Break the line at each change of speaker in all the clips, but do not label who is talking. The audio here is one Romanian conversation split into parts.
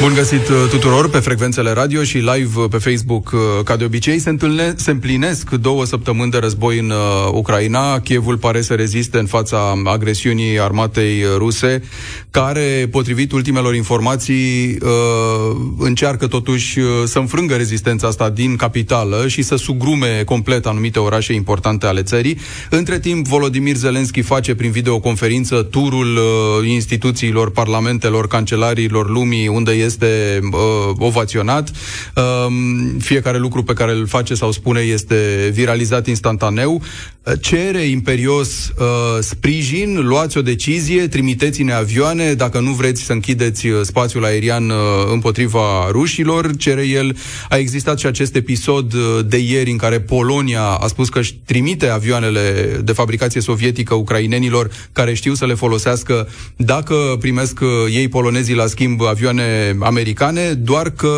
Bun găsit uh, tuturor pe frecvențele radio și live uh, pe Facebook, uh, ca de obicei. Se, întâlne, se împlinesc două săptămâni de război în uh, Ucraina. Chievul pare să reziste în fața agresiunii armatei ruse, care, potrivit ultimelor informații, uh, încearcă totuși să înfrângă rezistența asta din capitală și să sugrume complet anumite orașe importante ale țării. Între timp, Volodymyr Zelensky face prin videoconferință turul uh, instituțiilor, parlamentelor, cancelarilor lumii, unde este uh, ovaționat. Uh, fiecare lucru pe care îl face sau spune este viralizat instantaneu. Uh, cere imperios uh, sprijin, luați o decizie, trimiteți-ne avioane, dacă nu vreți să închideți uh, spațiul aerian uh, împotriva rușilor, cere el. A existat și acest episod uh, de ieri în care Polonia a spus că își trimite avioanele de fabricație sovietică ucrainenilor care știu să le folosească dacă primesc uh, ei polonezii la schimb avioane americane, doar că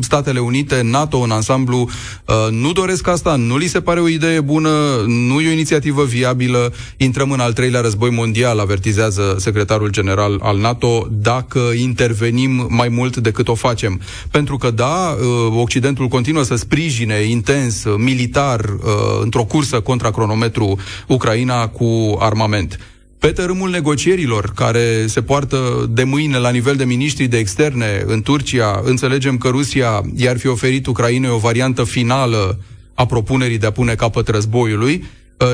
Statele Unite, NATO în ansamblu uh, nu doresc asta, nu li se pare o idee bună, nu e o inițiativă viabilă, intrăm în al treilea război mondial, avertizează secretarul general al NATO, dacă intervenim mai mult decât o facem. Pentru că, da, uh, Occidentul continuă să sprijine intens, militar, uh, într-o cursă contra cronometru Ucraina cu armament. Pe tărâmul negocierilor care se poartă de mâine la nivel de miniștri de externe în Turcia, înțelegem că Rusia i-ar fi oferit Ucrainei o variantă finală a propunerii de a pune capăt războiului, Uh,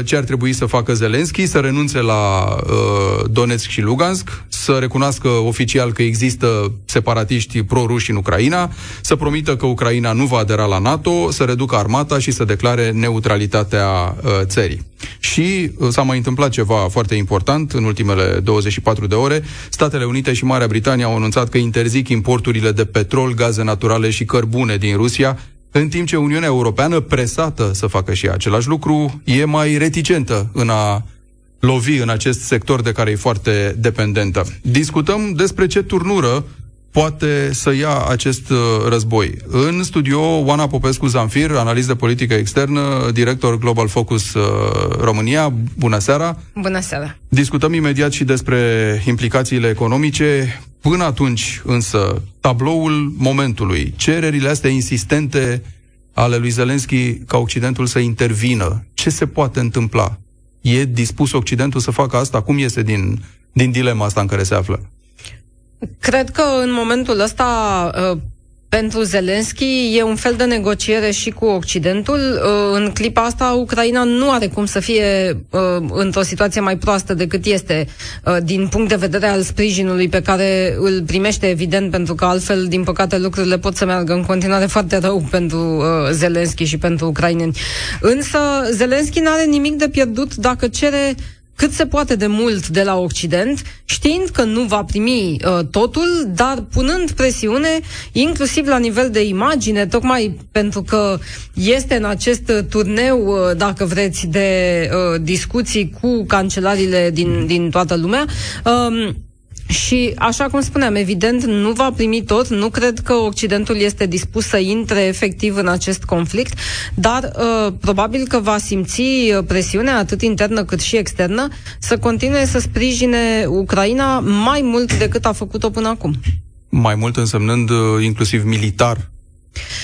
ce ar trebui să facă Zelenski, să renunțe la uh, Donetsk și Lugansk, să recunoască oficial că există separatiști pro-ruși în Ucraina, să promită că Ucraina nu va adera la NATO, să reducă armata și să declare neutralitatea uh, țării. Și uh, s-a mai întâmplat ceva foarte important în ultimele 24 de ore. Statele Unite și Marea Britanie au anunțat că interzic importurile de petrol, gaze naturale și cărbune din Rusia, în timp ce Uniunea Europeană, presată să facă și același lucru, e mai reticentă în a lovi în acest sector de care e foarte dependentă. Discutăm despre ce turnură poate să ia acest uh, război. În studio, Oana Popescu Zanfir, analist de politică externă, director Global Focus uh, România. Bună seara!
Bună seara!
Discutăm imediat și despre implicațiile economice. Până atunci, însă, tabloul momentului, cererile astea insistente ale lui Zelensky ca Occidentul să intervină, ce se poate întâmpla? E dispus Occidentul să facă asta? Cum iese din, din dilema asta în care se află?
Cred că în momentul ăsta uh, pentru Zelensky e un fel de negociere și cu Occidentul. Uh, în clipa asta, Ucraina nu are cum să fie uh, într-o situație mai proastă decât este din punct de vedere al sprijinului pe care îl primește, evident, pentru că altfel, din păcate, lucrurile pot să meargă în continuare foarte rău pentru Zelensky și pentru ucraineni. Însă, Zelensky nu are nimic de pierdut dacă cere cât se poate de mult de la Occident, știind că nu va primi uh, totul, dar punând presiune inclusiv la nivel de imagine, tocmai pentru că este în acest turneu, uh, dacă vreți, de uh, discuții cu cancelarile din, din toată lumea. Uh, și, așa cum spuneam, evident, nu va primi tot. Nu cred că Occidentul este dispus să intre efectiv în acest conflict, dar uh, probabil că va simți uh, presiunea, atât internă cât și externă, să continue să sprijine Ucraina mai mult decât a făcut-o până acum.
Mai mult însemnând uh, inclusiv militar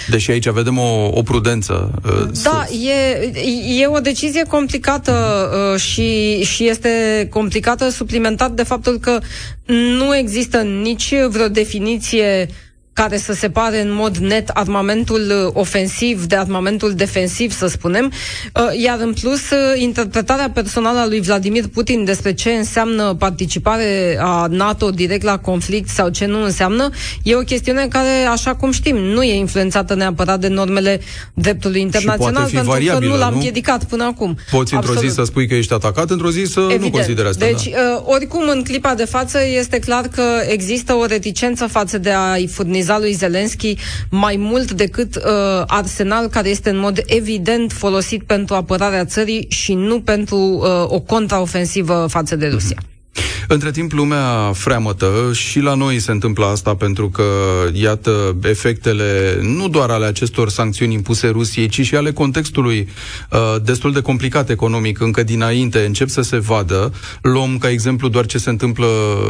Deși aici vedem o, o prudență.
Uh, da, e, e o decizie complicată uh, și, și este complicată suplimentat de faptul că nu există nici vreo definiție uh, care să separe în mod net armamentul uh, ofensiv de armamentul defensiv, să spunem, uh, iar în plus uh, interpretarea personală a lui Vladimir Putin despre ce înseamnă participare a NATO direct la conflict sau ce nu înseamnă, e o chestiune care, așa cum știm, nu e influențată neapărat de normele dreptului internațional, pentru variabilă, că nu l-a împiedicat până acum.
Poți într-o zi să spui că ești atacat, într-o zi să Evident. nu consideri asta.
Deci, da. oricum, în clipa de față, este clar că există o reticență față de a-i furniza furniza lui Zelensky mai mult decât uh, arsenal care este în mod evident folosit pentru apărarea țării și nu pentru uh, o contraofensivă față de Rusia.
Între timp, lumea freamătă și la noi se întâmplă asta pentru că, iată, efectele nu doar ale acestor sancțiuni impuse Rusiei, ci și ale contextului uh, destul de complicat economic încă dinainte încep să se vadă. Luăm ca exemplu doar ce se întâmplă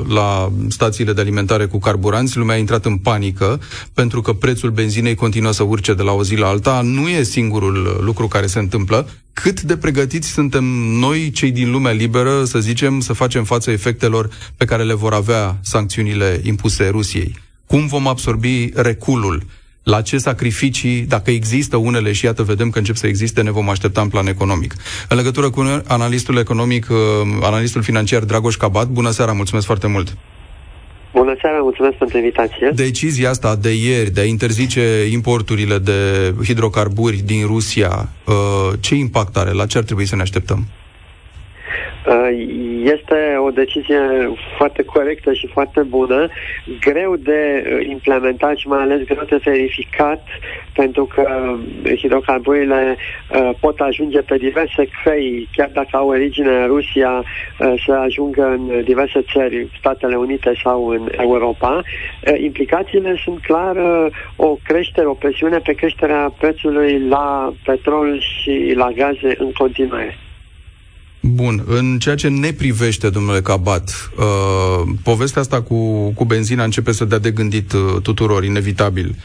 la stațiile de alimentare cu carburanți. Lumea a intrat în panică pentru că prețul benzinei continuă să urce de la o zi la alta. Nu e singurul lucru care se întâmplă cât de pregătiți suntem noi, cei din lumea liberă, să zicem, să facem față efectelor pe care le vor avea sancțiunile impuse Rusiei. Cum vom absorbi reculul? La ce sacrificii, dacă există unele și iată vedem că încep să existe, ne vom aștepta în plan economic. În legătură cu analistul economic, uh, analistul financiar Dragoș Cabat, bună seara, mulțumesc foarte mult!
Bună seara, mulțumesc pentru invitație.
Decizia asta de ieri de a interzice importurile de hidrocarburi din Rusia, uh, ce impact are? La ce ar trebui să ne așteptăm?
Uh, este o decizie foarte corectă și foarte bună, greu de uh, implementat și mai ales greu de verificat, pentru că hidrocarburile uh, pot ajunge pe diverse căi, chiar dacă au origine în Rusia, să ajungă în diverse țări, Statele Unite sau în Europa. Implicațiile sunt clar o creștere, o presiune pe creșterea prețului la petrol și la gaze în continuare.
Bun, în ceea ce ne privește, domnule Cabat, uh, povestea asta cu, cu benzina începe să dea de gândit uh, tuturor, inevitabil.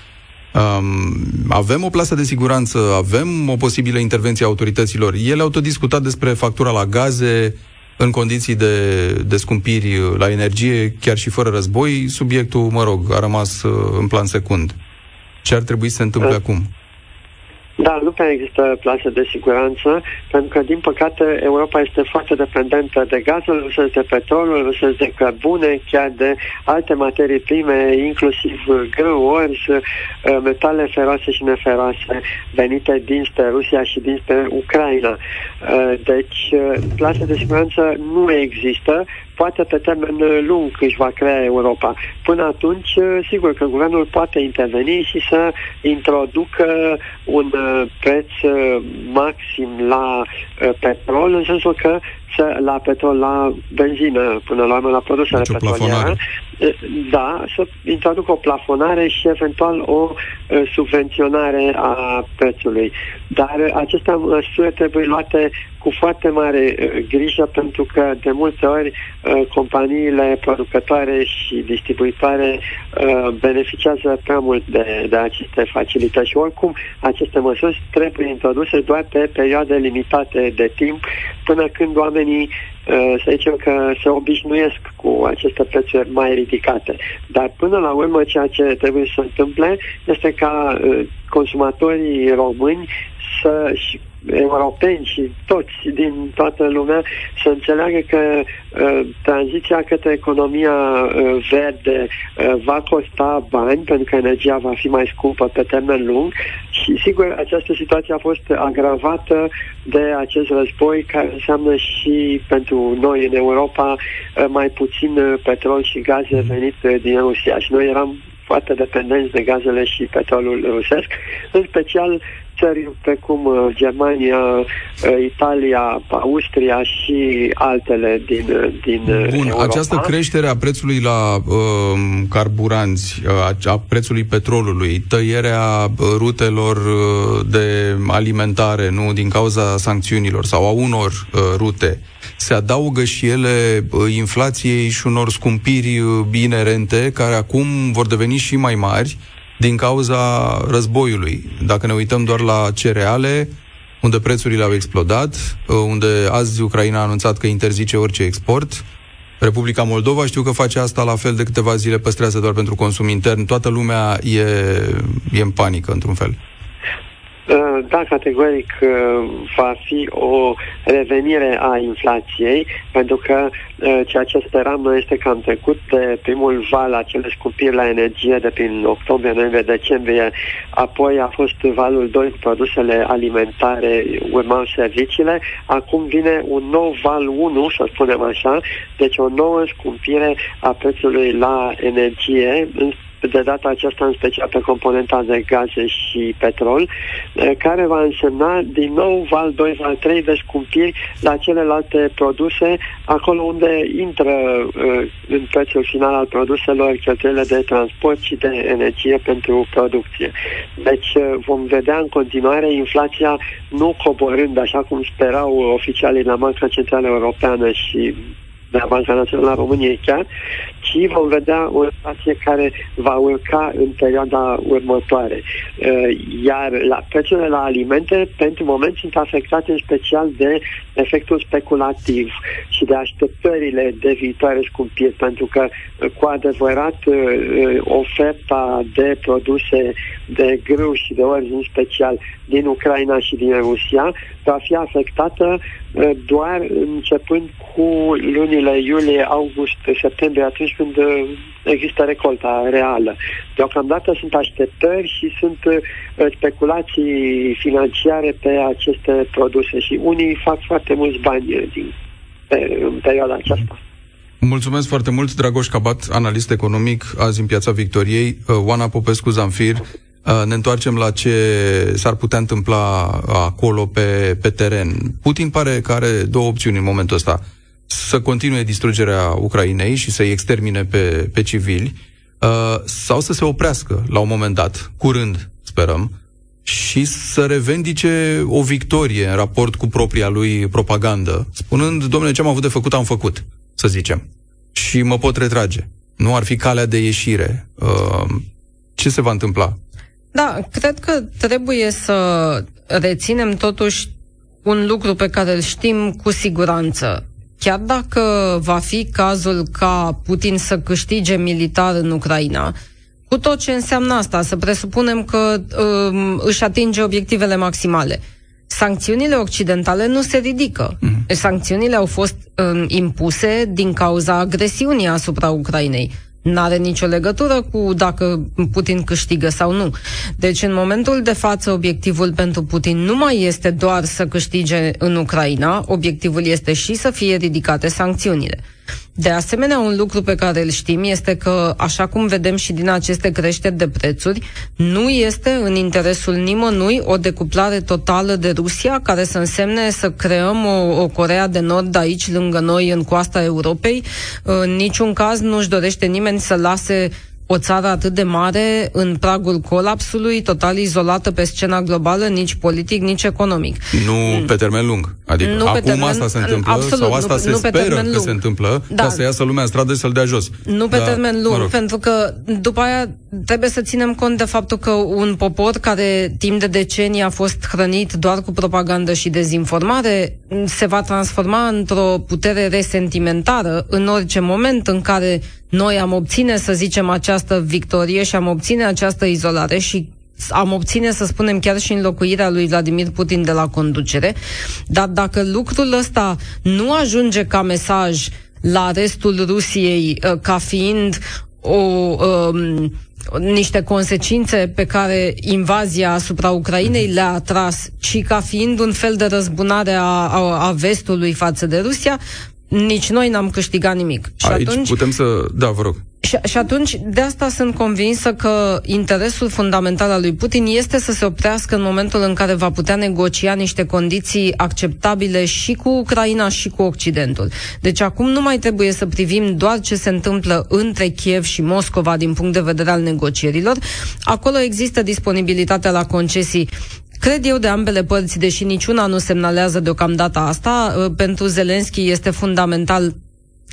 Um, avem o plasă de siguranță, avem o posibilă intervenție a autorităților. Ele au tot discutat despre factura la gaze în condiții de, de scumpiri la energie, chiar și fără război. Subiectul, mă rog, a rămas uh, în plan secund. Ce ar trebui să se întâmple uh. acum?
Da, nu prea există plase de siguranță, pentru că, din păcate, Europa este foarte dependentă de gazul rusesc, de petrolul rusesc, de cărbune, chiar de alte materii prime, inclusiv grâuri, uh, metale feroase și neferoase venite dinspre Rusia și dinspre Ucraina. Uh, deci, uh, plase de siguranță nu există, poate pe termen lung își va crea Europa. Până atunci, sigur că guvernul poate interveni și să introducă un uh, preț uh, maxim la uh, petrol, în sensul că să, la petrol, la benzină, până la urmă la produsele deci petroliere. Da, să introducă o plafonare și eventual o uh, subvenționare a prețului. Dar aceste măsuri trebuie luate cu foarte mare uh, grijă pentru că de multe ori uh, companiile producătoare și distribuitoare uh, beneficiază prea mult de, de aceste facilități și oricum aceste măsuri trebuie introduse doar pe perioade limitate de timp până când oamenii uh, să zicem că se obișnuiesc cu aceste prețuri mai ridicate. Dar până la urmă ceea ce trebuie să se întâmple este ca uh, consumatorii români să și europeni și toți din toată lumea să înțeleagă că uh, tranziția către economia uh, verde uh, va costa bani pentru că energia va fi mai scumpă pe termen lung și sigur această situație a fost agravată de acest război care înseamnă și pentru noi în Europa uh, mai puțin uh, petrol și gaze venit uh, din Rusia. Și noi eram foarte dependenți de gazele și petrolul rusesc, în special țări precum uh, Germania, uh, Italia, Austria și altele din, uh, din
Bun,
Europa.
această creștere a prețului la uh, carburanți, uh, a prețului petrolului, tăierea rutelor de alimentare, nu din cauza sancțiunilor sau a unor uh, rute, se adaugă și ele inflației și unor scumpiri inerente care acum vor deveni și mai mari din cauza războiului. Dacă ne uităm doar la cereale, unde prețurile au explodat, uh, unde azi Ucraina a anunțat că interzice orice export, Republica Moldova știu că face asta la fel de câteva zile, păstrează doar pentru consum intern. Toată lumea e, e în panică, într-un fel.
Uh, da, categoric uh, va fi o revenire a inflației, pentru că uh, ceea ce speram noi este că am trecut de primul val, acele scumpiri la energie de prin octombrie, noiembrie, decembrie, apoi a fost valul 2 cu produsele alimentare, urmau serviciile, acum vine un nou val 1, să spunem așa, deci o nouă scumpire a prețului la energie, în de data aceasta în special pe componenta de gaze și petrol, care va însemna din nou val 2, val 3 de scumpiri la celelalte produse, acolo unde intră în prețul final al produselor cheltuielile de transport și de energie pentru producție. Deci vom vedea în continuare inflația nu coborând așa cum sperau oficialii la Banca Centrală Europeană și la Banca Națională a României chiar, ci vom vedea o inflație care va urca în perioada următoare. Uh, iar la prețurile la alimente, pentru moment, sunt afectate în special de efectul speculativ și de așteptările de viitoare scumpiri, pentru că, uh, cu adevărat, uh, oferta de produse de grâu și de origini special din Ucraina și din Rusia va fi afectată doar începând cu lunile iulie, august, septembrie, atunci când uh, există recolta reală. Deocamdată sunt așteptări și sunt uh, speculații financiare pe aceste produse și unii fac foarte mulți bani din, pe, în perioada aceasta.
Mulțumesc foarte mult, Dragoș Cabat, analist economic, azi în Piața Victoriei, uh, Oana Popescu Zanfir. Ne întoarcem la ce s-ar putea întâmpla acolo pe, pe teren. Putin pare că are două opțiuni în momentul ăsta să continue distrugerea Ucrainei și să-i extermine pe, pe civili, uh, sau să se oprească la un moment dat, curând, sperăm, și să revendice o victorie în raport cu propria lui propagandă, spunând, domnule, ce am avut de făcut, am făcut, să zicem. Și mă pot retrage. Nu ar fi calea de ieșire. Uh, ce se va întâmpla?
Da, cred că trebuie să reținem totuși un lucru pe care îl știm cu siguranță chiar dacă va fi cazul ca Putin să câștige militar în Ucraina, cu tot ce înseamnă asta, să presupunem că um, își atinge obiectivele maximale. Sancțiunile occidentale nu se ridică. Mm-hmm. Sancțiunile au fost um, impuse din cauza agresiunii asupra Ucrainei n-are nicio legătură cu dacă Putin câștigă sau nu. Deci, în momentul de față, obiectivul pentru Putin nu mai este doar să câștige în Ucraina, obiectivul este și să fie ridicate sancțiunile. De asemenea, un lucru pe care îl știm este că, așa cum vedem și din aceste creșteri de prețuri, nu este în interesul nimănui o decuplare totală de Rusia, care să însemne să creăm o, o Corea de Nord aici, lângă noi, în coasta Europei. În niciun caz nu-și dorește nimeni să lase o țară atât de mare în pragul colapsului, total izolată pe scena globală, nici politic, nici economic.
Nu mm. pe termen lung. Adică nu acum termen, asta se întâmplă absolut, sau asta nu, se nu pe speră că lung. se întâmplă da. ca să iasă lumea în stradă și să-l dea jos.
Nu pe da, termen lung, mă rog. pentru că după aia trebuie să ținem cont de faptul că un popor care timp de decenii a fost hrănit doar cu propagandă și dezinformare se va transforma într-o putere resentimentară în orice moment în care noi am obține, să zicem, această victorie și am obține această izolare și am obține, să spunem, chiar și înlocuirea lui Vladimir Putin de la conducere, dar dacă lucrul ăsta nu ajunge ca mesaj la restul Rusiei uh, ca fiind o um, niște consecințe pe care invazia asupra Ucrainei le-a atras, ci ca fiind un fel de răzbunare a, a, a vestului față de Rusia, nici noi n-am câștigat nimic.
Și Aici atunci, putem să... Da, vă rog.
Și, și atunci, de asta sunt convinsă că interesul fundamental al lui Putin este să se oprească în momentul în care va putea negocia niște condiții acceptabile și cu Ucraina și cu Occidentul. Deci acum nu mai trebuie să privim doar ce se întâmplă între Kiev și Moscova din punct de vedere al negocierilor. Acolo există disponibilitatea la concesii Cred eu de ambele părți, deși niciuna nu semnalează deocamdată asta, uh, pentru Zelenski este fundamental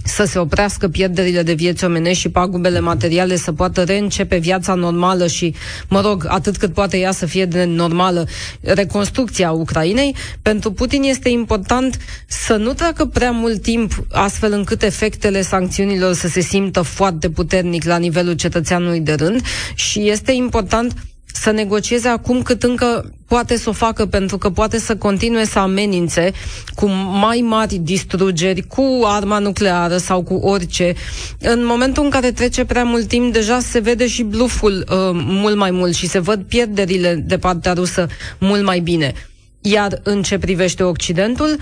să se oprească pierderile de vieți omenești și pagubele materiale, să poată reîncepe viața normală și, mă rog, atât cât poate ea să fie de normală, reconstrucția Ucrainei. Pentru Putin este important să nu treacă prea mult timp astfel încât efectele sancțiunilor să se simtă foarte puternic la nivelul cetățeanului de rând și este important să negocieze acum cât încă poate să o facă pentru că poate să continue să amenințe cu mai mari distrugeri, cu arma nucleară sau cu orice. În momentul în care trece prea mult timp, deja se vede și bluful uh, mult mai mult și se văd pierderile de partea rusă mult mai bine. Iar în ce privește Occidentul,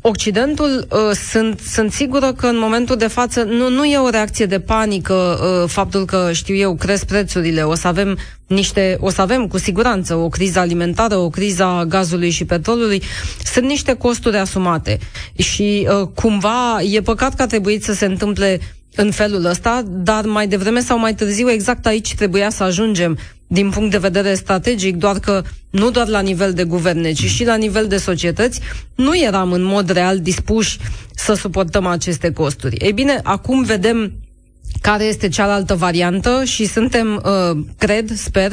Occidentul, uh, sunt, sunt sigură că în momentul de față nu, nu e o reacție de panică uh, faptul că, știu eu, cresc prețurile, o să avem niște, o să avem cu siguranță o criză alimentară, o criză gazului și petrolului, sunt niște costuri asumate. Și uh, cumva e păcat că a trebuit să se întâmple în felul ăsta, dar mai devreme sau mai târziu exact aici trebuia să ajungem din punct de vedere strategic, doar că nu doar la nivel de guverne, ci și la nivel de societăți, nu eram în mod real dispuși să suportăm aceste costuri. Ei bine, acum vedem care este cealaltă variantă și suntem, uh, cred, sper,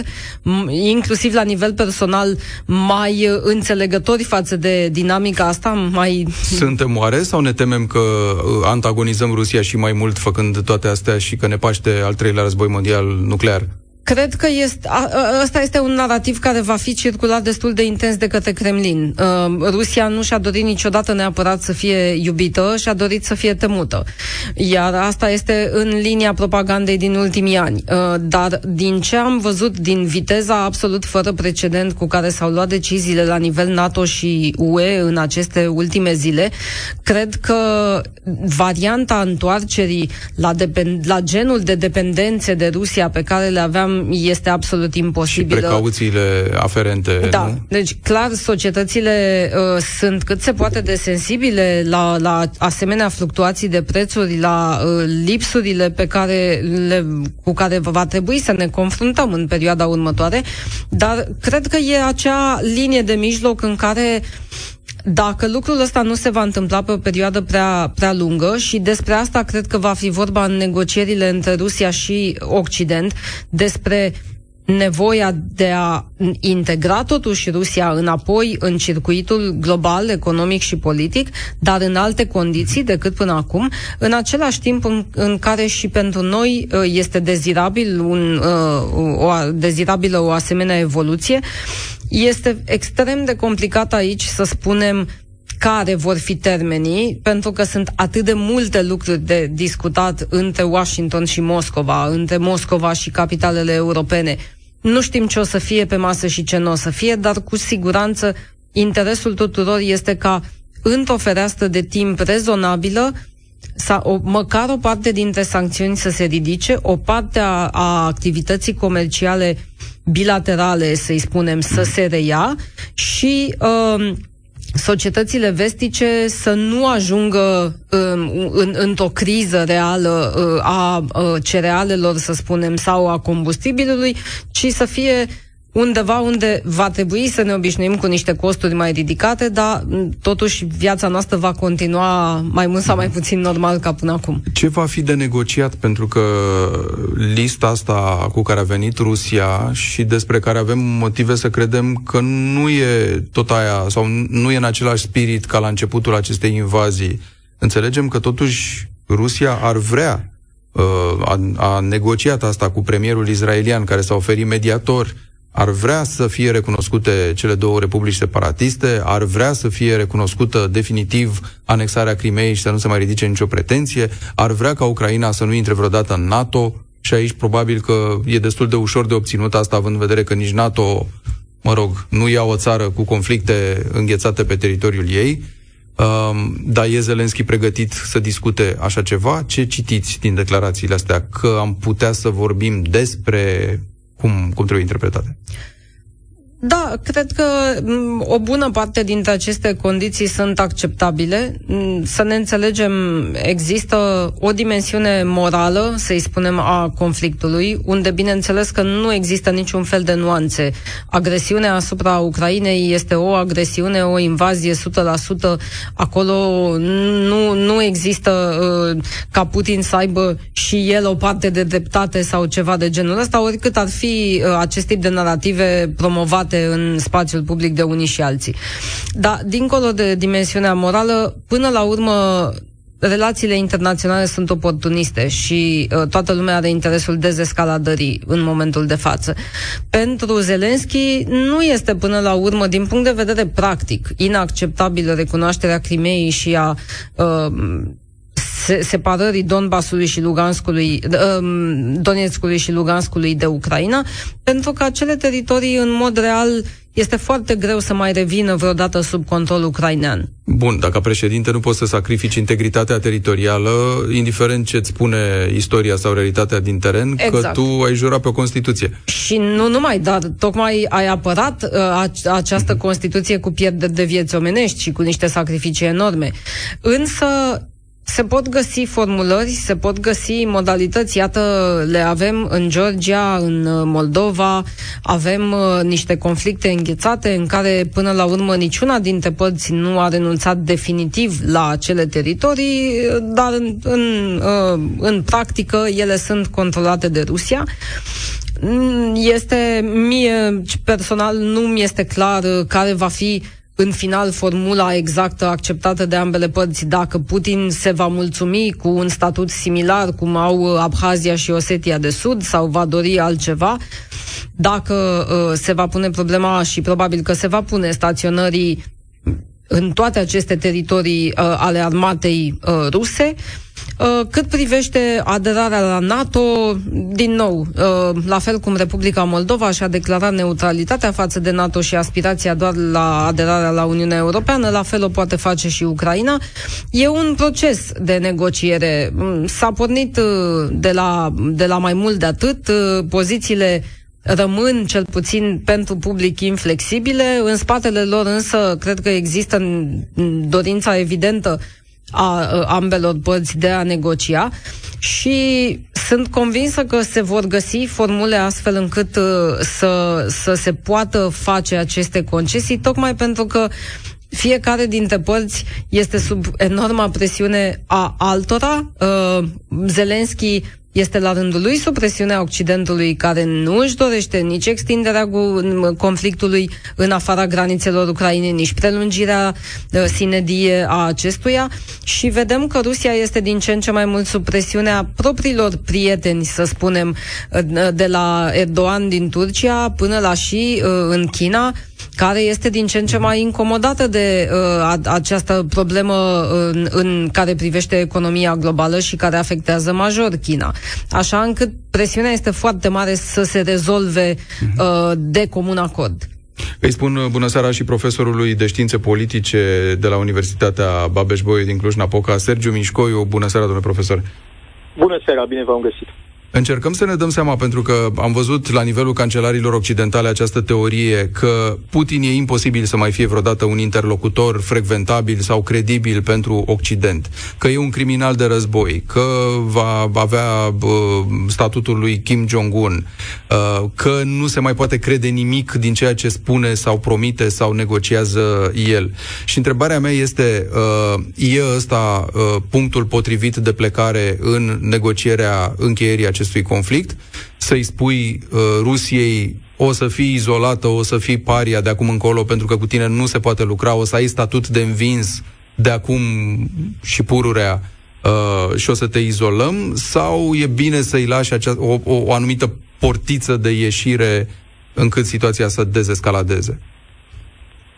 inclusiv la nivel personal, mai uh, înțelegători față de dinamica asta, mai...
Suntem oare sau ne temem că uh, antagonizăm Rusia și mai mult făcând toate astea și că ne paște al treilea război mondial nuclear?
Cred că este, a, a, ăsta este un narativ care va fi circulat destul de intens de către Kremlin. Uh, Rusia nu și-a dorit niciodată neapărat să fie iubită, și-a dorit să fie temută. Iar asta este în linia propagandei din ultimii ani. Uh, dar din ce am văzut, din viteza absolut fără precedent cu care s-au luat deciziile la nivel NATO și UE în aceste ultime zile, cred că varianta întoarcerii la, depend- la genul de dependențe de Rusia pe care le aveam este absolut imposibil.
Și precauțiile aferente.
Da,
nu?
deci clar societățile uh, sunt cât se poate de sensibile la, la asemenea fluctuații de prețuri, la uh, lipsurile pe care le, cu care va trebui să ne confruntăm în perioada următoare, dar cred că e acea linie de mijloc în care dacă lucrul ăsta nu se va întâmpla pe o perioadă prea, prea lungă și despre asta cred că va fi vorba în negocierile între Rusia și Occident, despre nevoia de a integra totuși Rusia înapoi în circuitul global, economic și politic, dar în alte condiții decât până acum, în același timp în, în care și pentru noi uh, este dezirabil un, uh, o, dezirabilă o asemenea evoluție, este extrem de complicat aici să spunem care vor fi termenii, pentru că sunt atât de multe lucruri de discutat între Washington și Moscova, între Moscova și capitalele europene. Nu știm ce o să fie pe masă și ce nu o să fie, dar cu siguranță interesul tuturor este ca într-o fereastră de timp rezonabilă sau o, măcar o parte dintre sancțiuni să se ridice, o parte a, a activității comerciale bilaterale, să-i spunem, să se reia și uh, societățile vestice să nu ajungă um, în, într-o criză reală uh, a uh, cerealelor, să spunem, sau a combustibilului, ci să fie undeva unde va trebui să ne obișnuim cu niște costuri mai ridicate, dar totuși viața noastră va continua mai mult sau mai puțin normal ca până acum.
Ce va fi de negociat? Pentru că lista asta cu care a venit Rusia și despre care avem motive să credem că nu e tot aia sau nu e în același spirit ca la începutul acestei invazii. Înțelegem că totuși Rusia ar vrea uh, a, a negociat asta cu premierul israelian care s-a oferit mediator ar vrea să fie recunoscute cele două republici separatiste, ar vrea să fie recunoscută definitiv anexarea Crimeei și să nu se mai ridice nicio pretenție, ar vrea ca Ucraina să nu intre vreodată în NATO și aici probabil că e destul de ușor de obținut asta, având în vedere că nici NATO, mă rog, nu ia o țară cu conflicte înghețate pe teritoriul ei, Um, dar e Zelenski pregătit să discute așa ceva? Ce citiți din declarațiile astea? Că am putea să vorbim despre cum, cum trebuie interpretate?
Da, cred că o bună parte dintre aceste condiții sunt acceptabile. Să ne înțelegem, există o dimensiune morală, să-i spunem, a conflictului, unde bineînțeles că nu există niciun fel de nuanțe. Agresiunea asupra Ucrainei este o agresiune, o invazie 100%. Acolo nu, nu există uh, ca Putin să aibă și el o parte de dreptate sau ceva de genul ăsta, oricât ar fi uh, acest tip de narrative promovate dezbate în spațiul public de unii și alții. Dar, dincolo de dimensiunea morală, până la urmă, relațiile internaționale sunt oportuniste și uh, toată lumea are interesul dezescaladării în momentul de față. Pentru Zelenski nu este până la urmă, din punct de vedere practic, inacceptabilă recunoașterea Crimeei și a uh, separării Donbasului și Luganskului, um, Donetskului și Luganskului de Ucraina, pentru că acele teritorii în mod real este foarte greu să mai revină vreodată sub control ucrainean.
Bun, dacă președinte nu poți să sacrifici integritatea teritorială, indiferent ce îți spune istoria sau realitatea din teren, exact. că tu ai jurat pe o Constituție.
Și nu numai, dar tocmai ai apărat uh, această mm-hmm. Constituție cu pierderi de vieți omenești și cu niște sacrificii enorme. Însă se pot găsi formulări, se pot găsi modalități. Iată, le avem în Georgia, în uh, Moldova, avem uh, niște conflicte înghețate în care, până la urmă, niciuna dintre părți nu a renunțat definitiv la acele teritorii, dar în, în, uh, în practică ele sunt controlate de Rusia. Mm, este, mie personal, nu mi este clar uh, care va fi uh, în final formula exactă acceptată de ambele părți, dacă Putin se va mulțumi cu un statut similar cum au Abhazia și Osetia de Sud sau va dori altceva, dacă uh, se va pune problema și probabil că se va pune staționării în toate aceste teritorii uh, ale armatei uh, ruse, uh, Uh, cât privește aderarea la NATO, din nou, uh, la fel cum Republica Moldova și-a declarat neutralitatea față de NATO și aspirația doar la aderarea la Uniunea Europeană, la fel o poate face și Ucraina. E un proces de negociere. Mm, s-a pornit uh, de la, de la mai mult de atât. Pozițiile rămân cel puțin pentru public inflexibile. În spatele lor însă cred că există dorința evidentă a ambelor părți de a negocia și sunt convinsă că se vor găsi formule astfel încât uh, să, să se poată face aceste concesii, tocmai pentru că fiecare dintre părți este sub enorma presiune a altora. Uh, Zelenski este la rândul lui sub presiunea Occidentului care nu își dorește nici extinderea conflictului în afara granițelor Ucrainei, nici prelungirea uh, sinedie a acestuia. Și vedem că Rusia este din ce în ce mai mult sub presiunea propriilor prieteni, să spunem, uh, de la Erdogan din Turcia până la și uh, în China, care este din ce în ce mai incomodată de uh, această problemă în, în care privește economia globală și care afectează major China. Așa încât presiunea este foarte mare să se rezolve uh, de comun acord.
Îi spun uh, bună seara și profesorului de științe politice de la Universitatea Babeș-Bolyai din Cluj-Napoca, Sergiu Mișcoiu. Bună seara, domnule profesor!
Bună seara, bine v-am găsit!
Încercăm să ne dăm seama, pentru că am văzut la nivelul cancelarilor occidentale această teorie că Putin e imposibil să mai fie vreodată un interlocutor frecventabil sau credibil pentru Occident, că e un criminal de război, că va avea uh, statutul lui Kim Jong-un, uh, că nu se mai poate crede nimic din ceea ce spune sau promite sau negociază el. Și întrebarea mea este, uh, e ăsta uh, punctul potrivit de plecare în negocierea încheierii acestui conflict, să-i spui uh, Rusiei o să fii izolată, o să fii paria de acum încolo pentru că cu tine nu se poate lucra, o să ai statut de învins de acum și pururea uh, și o să te izolăm sau e bine să-i lași acea, o, o, o anumită portiță de ieșire încât situația să dezescaladeze?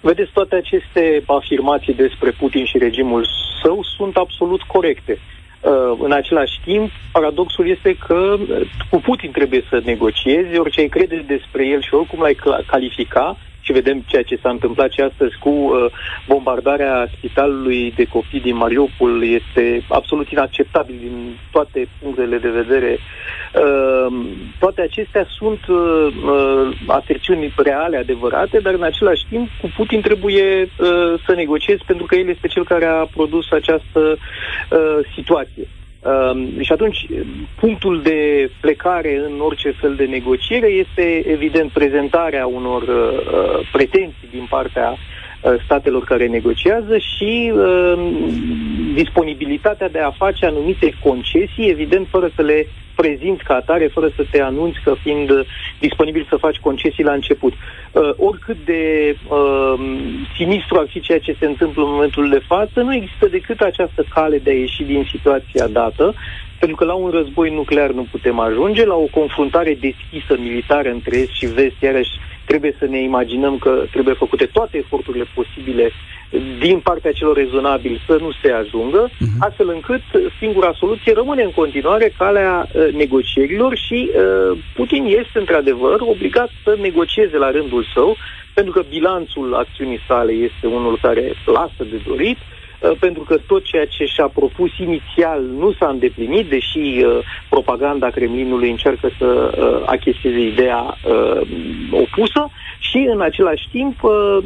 Vedeți, toate aceste afirmații despre Putin și regimul său sunt absolut corecte. Uh, în același timp, paradoxul este că uh, cu Putin trebuie să negociezi, orice ai crede despre el și oricum l-ai califica, și vedem ceea ce s-a întâmplat și astăzi cu uh, bombardarea spitalului de copii din Mariupol este absolut inacceptabil din toate punctele de vedere. Uh, toate acestea sunt uh, uh, aserțiuni reale, adevărate, dar în același timp cu Putin trebuie uh, să negociezi pentru că el este cel care a produs această uh, situație. Um, și atunci, punctul de plecare în orice fel de negociere este, evident, prezentarea unor uh, pretenții din partea uh, statelor care negociază și uh, disponibilitatea de a face anumite concesii, evident, fără să le prezinți ca atare, fără să te anunți că fiind disponibil să faci concesii la început. Uh, oricât de uh, sinistru ar fi ceea ce se întâmplă în momentul de față, nu există decât această cale de a ieși din situația dată Pentru că la un război nuclear nu putem ajunge, la o confruntare deschisă militară între est și vest, iarăși trebuie să ne imaginăm că trebuie făcute toate eforturile posibile din partea celor rezonabili să nu se ajungă, uh-huh. astfel încât singura soluție rămâne în continuare calea uh, negocierilor și uh, Putin este într-adevăr obligat să negocieze la rândul său, pentru că bilanțul acțiunii sale este unul care lasă de dorit, uh, Uh, pentru că tot ceea ce și-a propus inițial nu s-a îndeplinit, deși uh, propaganda Kremlinului încearcă să uh, acheseze ideea opusă și în același timp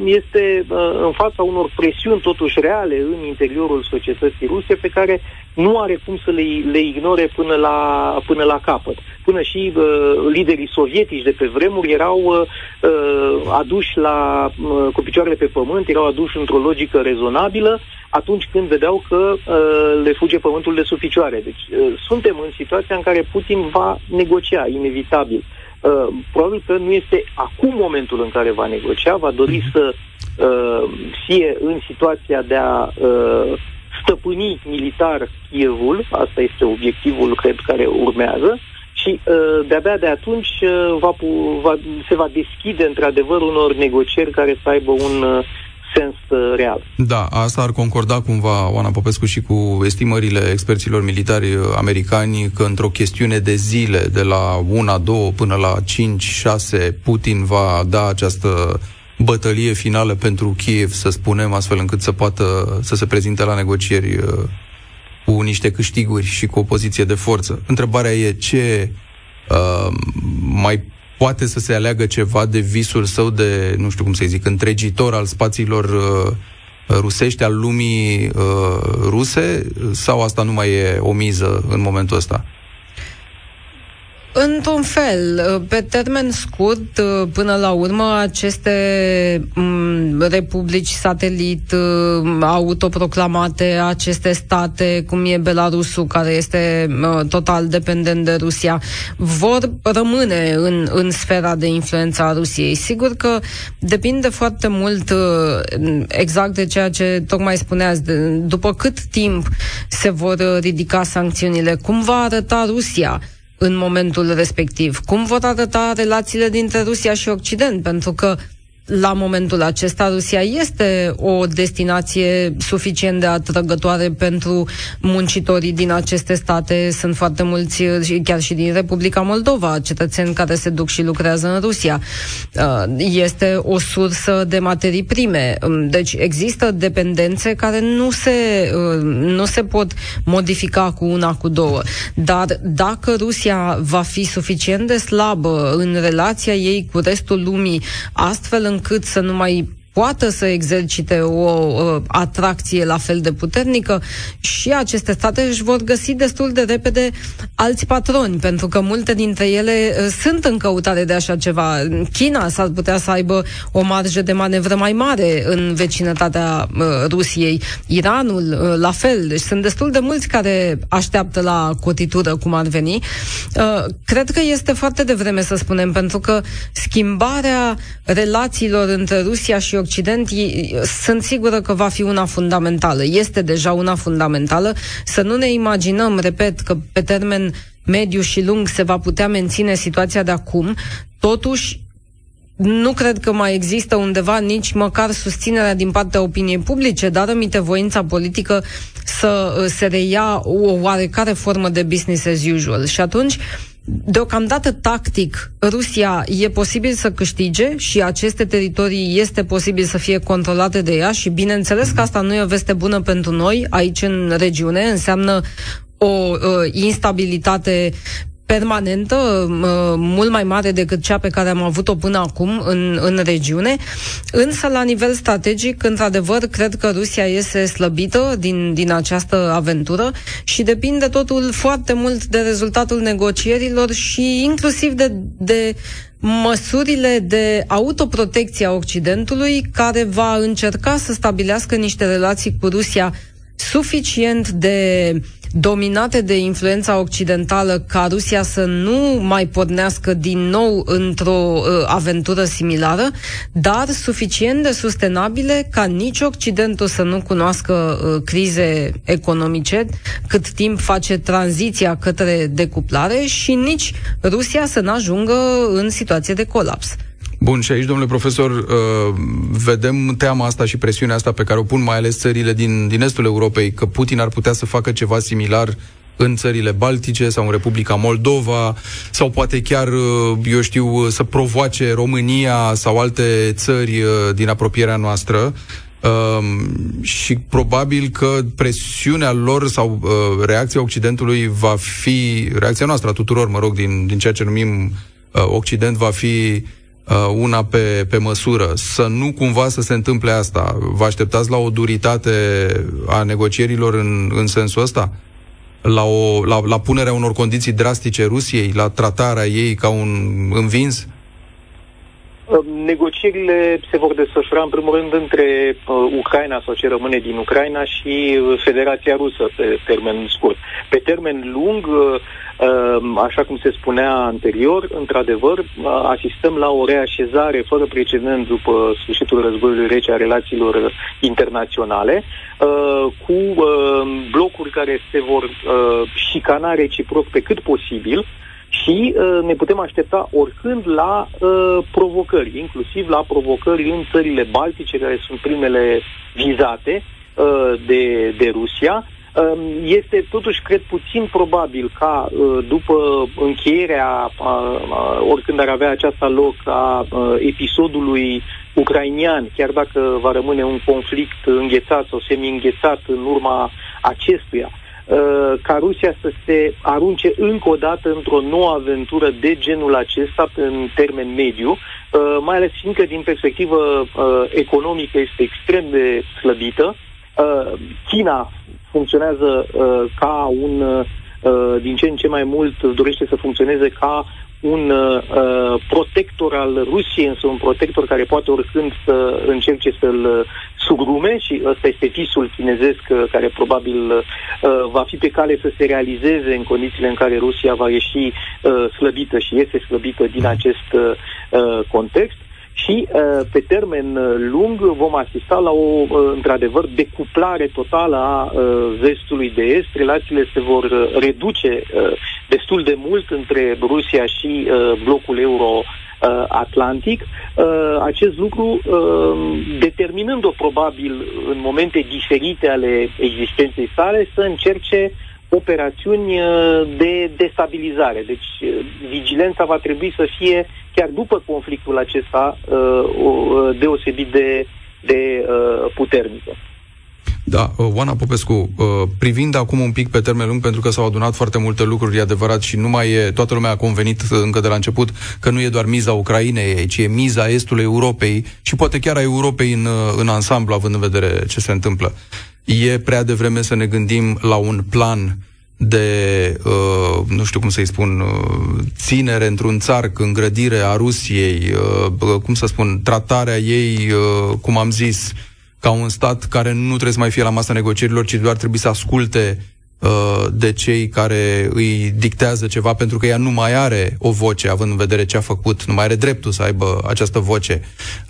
este în fața unor presiuni totuși reale în interiorul societății ruse pe care nu are cum să le, le ignore până la, până la capăt. Până și uh, liderii sovietici de pe vremuri erau uh, aduși la, uh, cu picioarele pe pământ, erau aduși într-o logică rezonabilă atunci când vedeau că uh, le fuge pământul de sub picioare. Deci uh, suntem în situația în care Putin va negocia, inevitabil. Uh, probabil că nu este acum momentul în care va negocia, va dori mhm. să uh, fie în situația de a uh, stăpâni militar Kievul, asta este obiectivul, cred, care urmează, și uh, de-abia de atunci uh, va, va, se va deschide într-adevăr unor negocieri care să aibă un uh, sens uh, real.
Da, asta ar concorda cumva, Oana Popescu, și cu estimările experților militari uh, americani că într-o chestiune de zile, de la 1, 2 până la 5, 6, Putin va da această bătălie finală pentru Kiev, să spunem, astfel încât să poată să se prezinte la negocieri uh, cu niște câștiguri și cu o poziție de forță. Întrebarea e ce uh, mai poate să se aleagă ceva de visul său de, nu știu cum să zic, întregitor al spațiilor uh, rusești, al lumii uh, ruse, sau asta nu mai e o miză în momentul ăsta?
Într-un fel, pe termen scurt, până la urmă, aceste m- republici satelit autoproclamate, aceste state, cum e Belarusul, care este total dependent de Rusia, vor rămâne în, în sfera de influență a Rusiei. Sigur că depinde foarte mult exact de ceea ce tocmai spuneați, de, după cât timp se vor ridica sancțiunile, cum va arăta Rusia în momentul respectiv. Cum vor arăta relațiile dintre Rusia și Occident? Pentru că la momentul acesta Rusia este o destinație suficient de atrăgătoare pentru muncitorii din aceste state. Sunt foarte mulți, chiar și din Republica Moldova, cetățeni care se duc și lucrează în Rusia. Uh, este o sursă de materii prime. Um, deci există dependențe care nu se, uh, nu se pot modifica cu una, cu două. Dar dacă Rusia va fi suficient de slabă în relația ei cu restul lumii, astfel încât să nu mai poată să exercite o uh, atracție la fel de puternică și aceste state își vor găsi destul de repede alți patroni, pentru că multe dintre ele uh, sunt în căutare de așa ceva. China s-ar putea să aibă o marjă de manevră mai mare în vecinătatea uh, Rusiei, Iranul uh, la fel, deci sunt destul de mulți care așteaptă la cotitură, cum ar veni. Uh, cred că este foarte devreme să spunem, pentru că schimbarea relațiilor între Rusia și Occident, sunt sigură că va fi una fundamentală. Este deja una fundamentală. Să nu ne imaginăm, repet, că pe termen mediu și lung se va putea menține situația de acum. Totuși, nu cred că mai există undeva nici măcar susținerea din partea opiniei publice, dar aminte voința politică să uh, se reia o oarecare formă de business as usual. Și atunci, Deocamdată, tactic, Rusia e posibil să câștige și aceste teritorii este posibil să fie controlate de ea și bineînțeles că asta nu e o veste bună pentru noi aici în regiune, înseamnă o uh, instabilitate permanentă, mult mai mare decât cea pe care am avut-o până acum în, în regiune, însă la nivel strategic, într-adevăr, cred că Rusia este slăbită din, din această aventură și depinde totul foarte mult de rezultatul negocierilor și inclusiv de, de măsurile de autoprotecție a Occidentului care va încerca să stabilească niște relații cu Rusia suficient de dominate de influența occidentală ca Rusia să nu mai pornească din nou într-o uh, aventură similară, dar suficient de sustenabile ca nici Occidentul să nu cunoască uh, crize economice cât timp face tranziția către decuplare și nici Rusia să nu ajungă în situație de colaps.
Bun, și aici, domnule profesor, uh, vedem teama asta și presiunea asta pe care o pun mai ales țările din, din estul Europei, că Putin ar putea să facă ceva similar în țările Baltice sau în Republica Moldova sau poate chiar, uh, eu știu, să provoace România sau alte țări uh, din apropierea noastră. Um, și probabil că presiunea lor sau uh, reacția Occidentului va fi, reacția noastră a tuturor, mă rog, din, din ceea ce numim uh, Occident, va fi uh, una pe, pe măsură. Să nu cumva să se întâmple asta. Vă așteptați la o duritate a negocierilor în, în sensul ăsta? La, o, la, la punerea unor condiții drastice Rusiei, la tratarea ei ca un învins?
Negocierile se vor desfășura în primul rând între uh, Ucraina sau ce rămâne din Ucraina și uh, Federația Rusă pe termen scurt. Pe termen lung, uh, Ehm, așa cum se spunea anterior, într-adevăr, asistăm la o reașezare fără precedent după sfârșitul războiului rece a relațiilor internaționale, ehm, cu ehm, blocuri care se vor șicana reciproc pe cât posibil, și uh, ne putem aștepta oricând la uh, provocări, inclusiv la provocări în țările baltice, care sunt primele vizate uh, de, de Rusia, Ehm, este totuși, cred, puțin probabil ca uh, după încheierea, oricând ar avea aceasta loc, a episodului ucrainian, chiar dacă va rămâne un conflict înghețat sau semi-înghețat în urma acestuia, ca Rusia să se arunce încă o dată într-o nouă aventură de genul acesta în termen mediu, mai ales fiindcă din perspectivă economică este extrem de slăbită. China funcționează uh, ca un, uh, din ce în ce mai mult dorește să funcționeze ca un uh, protector al Rusiei, însă un protector care poate oricând să încerce să-l sugrume și ăsta este visul chinezesc uh, care probabil uh, va fi pe cale să se realizeze în condițiile în care Rusia va ieși uh, slăbită și este slăbită din acest uh, context și uh, pe termen uh, lung vom asista la o, uh, într-adevăr, decuplare totală a vestului de est. Relațiile se vor reduce destul de mult între Rusia și blocul euro Atlantic, acest lucru determinând-o probabil în momente diferite ale existenței sale să încerce operațiuni de destabilizare. Deci vigilența va trebui să fie chiar după conflictul acesta uh, uh, deosebit de, de uh, puternică.
Da, Oana Popescu, privind acum un pic pe termen lung, pentru că s-au adunat foarte multe lucruri, e adevărat, și nu mai e, toată lumea a convenit încă de la început că nu e doar miza Ucrainei, ci e miza Estului Europei și poate chiar a Europei în, în ansamblu, având în vedere ce se întâmplă. E prea devreme să ne gândim la un plan uh, de, uh, nu știu cum să-i spun, uh, ținere într-un țarc, îngrădire a Rusiei, uh, cum să spun, tratarea ei, uh, cum am zis, ca un stat care nu trebuie să mai fie la masa negocierilor, ci doar trebuie să asculte Uh, de cei care îi dictează ceva, pentru că ea nu mai are o voce, având în vedere ce a făcut, nu mai are dreptul să aibă această voce.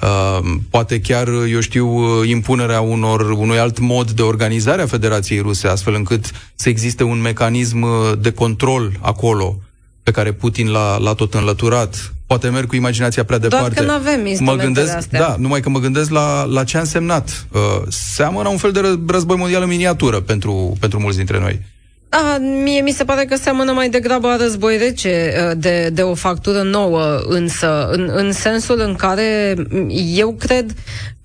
Uh, poate chiar, eu știu, impunerea unor, unui alt mod de organizare a Federației Ruse, astfel încât să existe un mecanism de control acolo, pe care Putin l-a, l-a tot înlăturat. Poate merg cu imaginația prea departe.
Doar că nu avem
mă gândesc, astea. Da, numai că mă gândesc la, la ce a însemnat. Uh, seamănă un fel de război mondial în miniatură pentru, pentru mulți dintre noi.
A, mie mi se pare că seamănă mai degrabă a război rece uh, de, de o factură nouă, însă, în, în sensul în care eu cred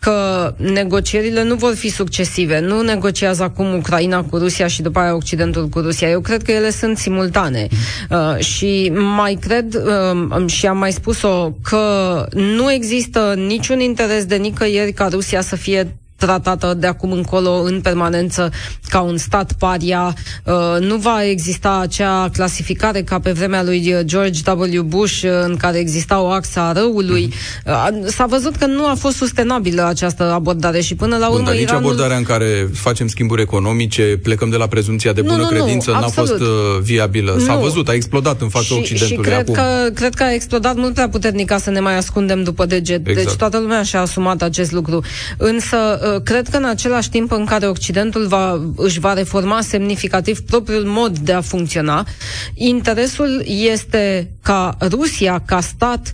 că negocierile nu vor fi succesive. Nu negociază acum Ucraina cu Rusia și după aia Occidentul cu Rusia. Eu cred că ele sunt simultane. Uh, și mai cred, uh, și am mai spus-o, că nu există niciun interes de nicăieri ca Rusia să fie tratată de acum încolo în permanență ca un stat paria. Uh, nu va exista acea clasificare ca pe vremea lui George W. Bush, uh, în care exista o axă a răului. Mm-hmm. S-a văzut că nu a fost sustenabilă această abordare și până la urmă
Bun, dar
Iranul...
nici abordarea în care facem schimburi economice, plecăm de la prezumția de bună
nu, nu,
credință,
nu,
n-a
absolut.
fost uh, viabilă. S-a
Nu.
văzut, a explodat în fața
și,
Occidentului
și cred
acum.
Că, cred că a explodat mult prea puternic ca să ne mai ascundem după deget.
Exact.
Deci toată lumea și-a asumat acest lucru. Însă, uh, cred că în același timp în care Occidentul va, își va reforma semnificativ propriul mod de a funcționa, interesul este ca Rusia, ca stat,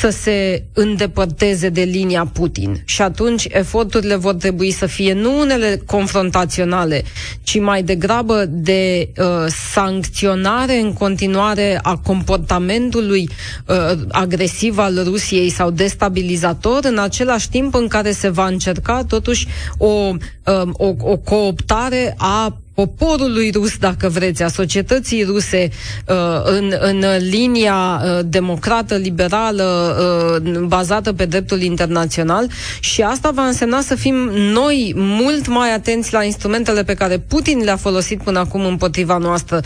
să se îndepărteze de linia Putin. Și atunci eforturile vor trebui să fie nu unele confrontaționale, ci mai degrabă de uh, sancționare în continuare a comportamentului uh, agresiv al Rusiei sau destabilizator, în același timp în care se va încerca totuși o, uh, o, o cooptare a poporului rus, dacă vreți, a societății ruse uh, în, în linia uh, democrată, liberală, uh, bazată pe dreptul internațional. Și asta va însemna să fim noi mult mai atenți la instrumentele pe care Putin le-a folosit până acum împotriva noastră,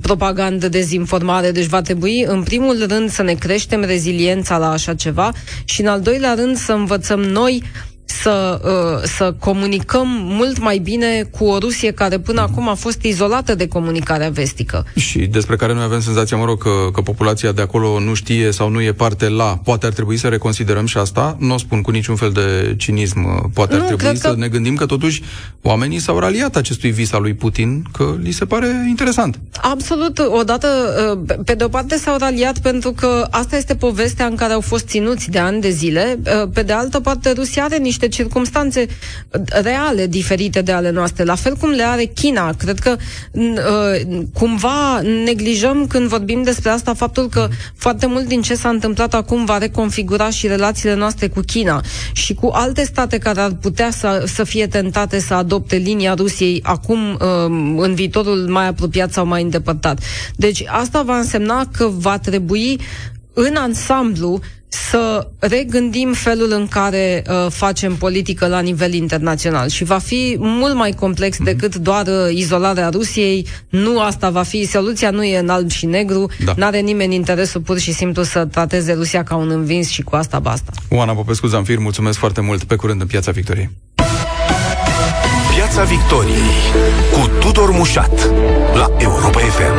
propagandă, dezinformare, deci va trebui în primul rând să ne creștem reziliența la așa ceva și în al doilea rând să învățăm noi să, uh, să comunicăm mult mai bine cu o Rusie care până acum a fost izolată de comunicarea vestică.
Și despre care noi avem senzația, mă rog, că, că populația de acolo nu știe sau nu e parte la. Poate ar trebui să reconsiderăm și asta. Nu o spun cu niciun fel de cinism. Poate
Nu,
ar trebui
cred
să
că-
ne gândim că totuși oamenii s-au raliat acestui vis al lui Putin, că li se pare interesant.
Absolut, odată, uh, pe de o parte s-au raliat pentru că asta este povestea în care au fost ținuți de ani de zile, uh, pe de altă parte Rusia are niște circumstanțe uh, reale diferite de ale noastre, la fel cum le are China. Cred că n- uh, cumva neglijăm când vorbim despre asta faptul că foarte mult din ce s-a întâmplat acum va reconfigura și relațiile noastre cu China și cu alte state care ar putea să, să fie tentate să adopte linia Rusiei acum um, în viitorul mai apropiat sau mai îndepărtat. Deci asta va însemna că va trebui în ansamblu să regândim felul în care uh, facem politică la nivel internațional și va fi mult mai complex decât doar uh, izolarea Rusiei. Nu asta va fi, soluția nu e în alb și negru,
Da.
n-are nimeni interesul pur și simplu să trateze Rusia ca un învins și cu asta basta.
Oana Popescu Zamfir, mulțumesc foarte mult. Pe curând în Piața Victoriei.
Piața Victoriei cu Tudor Mușat la Europa FM.